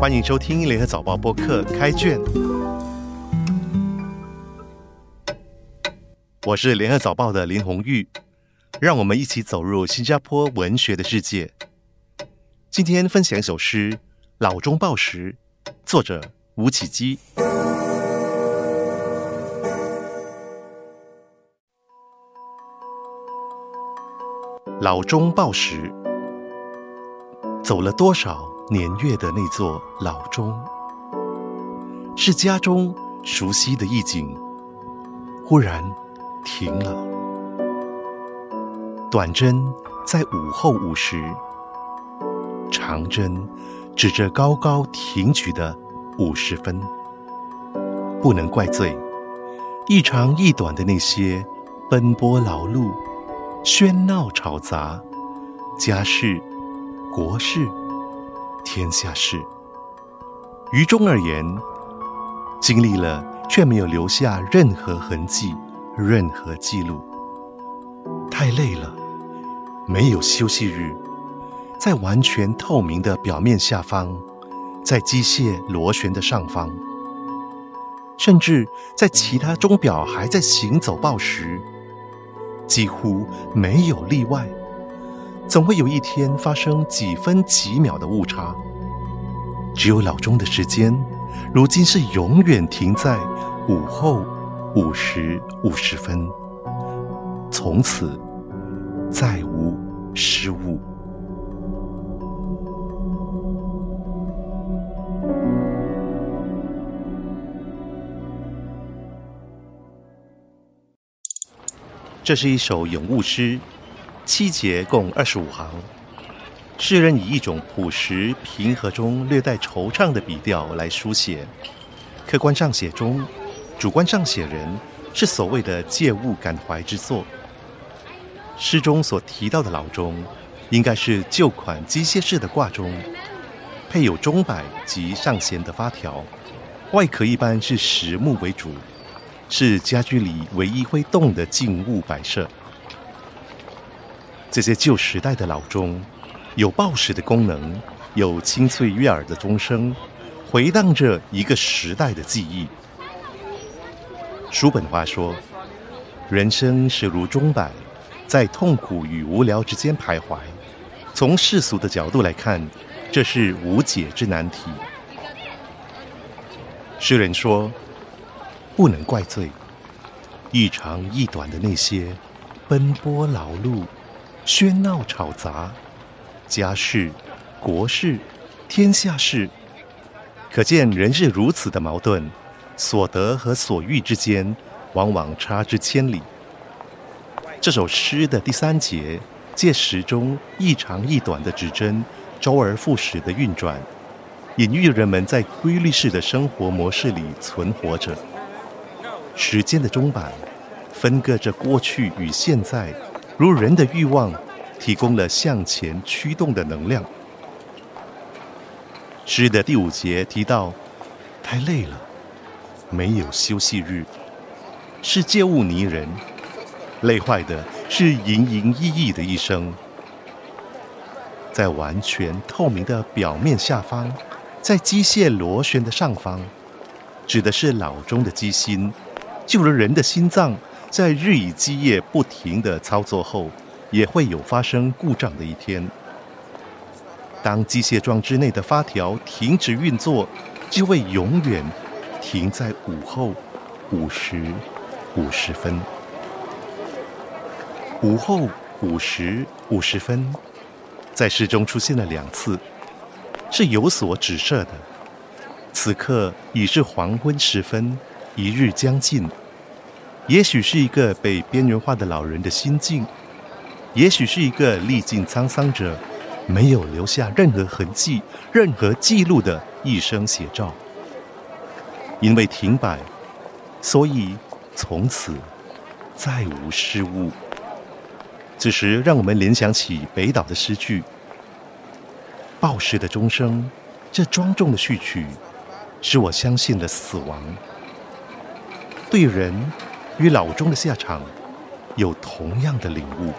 欢迎收听联合早报播客开卷，我是联合早报的林红玉，让我们一起走入新加坡文学的世界。今天分享一首诗《老中报时》，作者吴启基。老中报时，走了多少？年月的那座老钟，是家中熟悉的意境，忽然停了。短针在午后五时，长针指着高高挺举的五十分。不能怪罪一长一短的那些奔波劳碌、喧闹吵杂、家事、国事。天下事，于中而言，经历了却没有留下任何痕迹、任何记录。太累了，没有休息日，在完全透明的表面下方，在机械螺旋的上方，甚至在其他钟表还在行走报时，几乎没有例外。总会有一天发生几分几秒的误差。只有老钟的时间，如今是永远停在午后五时五十分，从此再无失误。这是一首咏物诗。七节共二十五行，诗人以一种朴实平和中略带惆怅的笔调来书写。客观上写中，主观上写人，是所谓的借物感怀之作。诗中所提到的老钟，应该是旧款机械式的挂钟，配有钟摆及上弦的发条，外壳一般是实木为主，是家居里唯一会动的静物摆设。这些旧时代的老钟，有报时的功能，有清脆悦耳的钟声，回荡着一个时代的记忆。叔本华说：“人生是如钟摆，在痛苦与无聊之间徘徊。”从世俗的角度来看，这是无解之难题。诗人说：“不能怪罪一长一短的那些奔波劳碌。”喧闹吵杂，家事、国事、天下事，可见人是如此的矛盾，所得和所欲之间，往往差之千里。这首诗的第三节，借时钟一长一短的指针，周而复始的运转，隐喻人们在规律式的生活模式里存活着。时间的钟摆，分割着过去与现在。如人的欲望，提供了向前驱动的能量。诗的第五节提到，太累了，没有休息日，是借物拟人，累坏的是营营役役的一生。在完全透明的表面下方，在机械螺旋的上方，指的是脑中的机心，就如人的心脏。在日以继夜不停的操作后，也会有发生故障的一天。当机械装置内的发条停止运作，就会永远停在午后五时五十分。午后五时五十分，在诗中出现了两次，是有所指涉的。此刻已是黄昏时分，一日将近。也许是一个被边缘化的老人的心境，也许是一个历尽沧桑者没有留下任何痕迹、任何记录的一生写照。因为停摆，所以从此再无失误。此时，让我们联想起北岛的诗句：“报时的钟声，这庄重的序曲，使我相信了死亡。”对人。与老钟的下场有同样的领悟。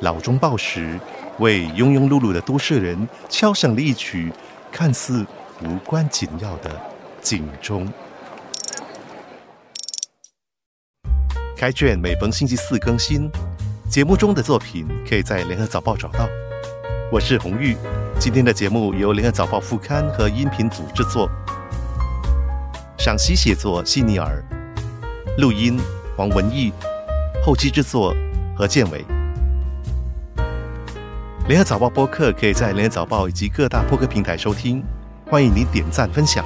老钟报时，为庸庸碌碌的都市人敲响了一曲看似无关紧要的警钟。开卷每逢星期四更新，节目中的作品可以在联合早报找到。我是红玉，今天的节目由联合早报副刊和音频组制作，赏析写作悉尼尔，录音黄文义，后期制作何建伟。联合早报播客可以在联合早报以及各大播客平台收听，欢迎您点赞分享。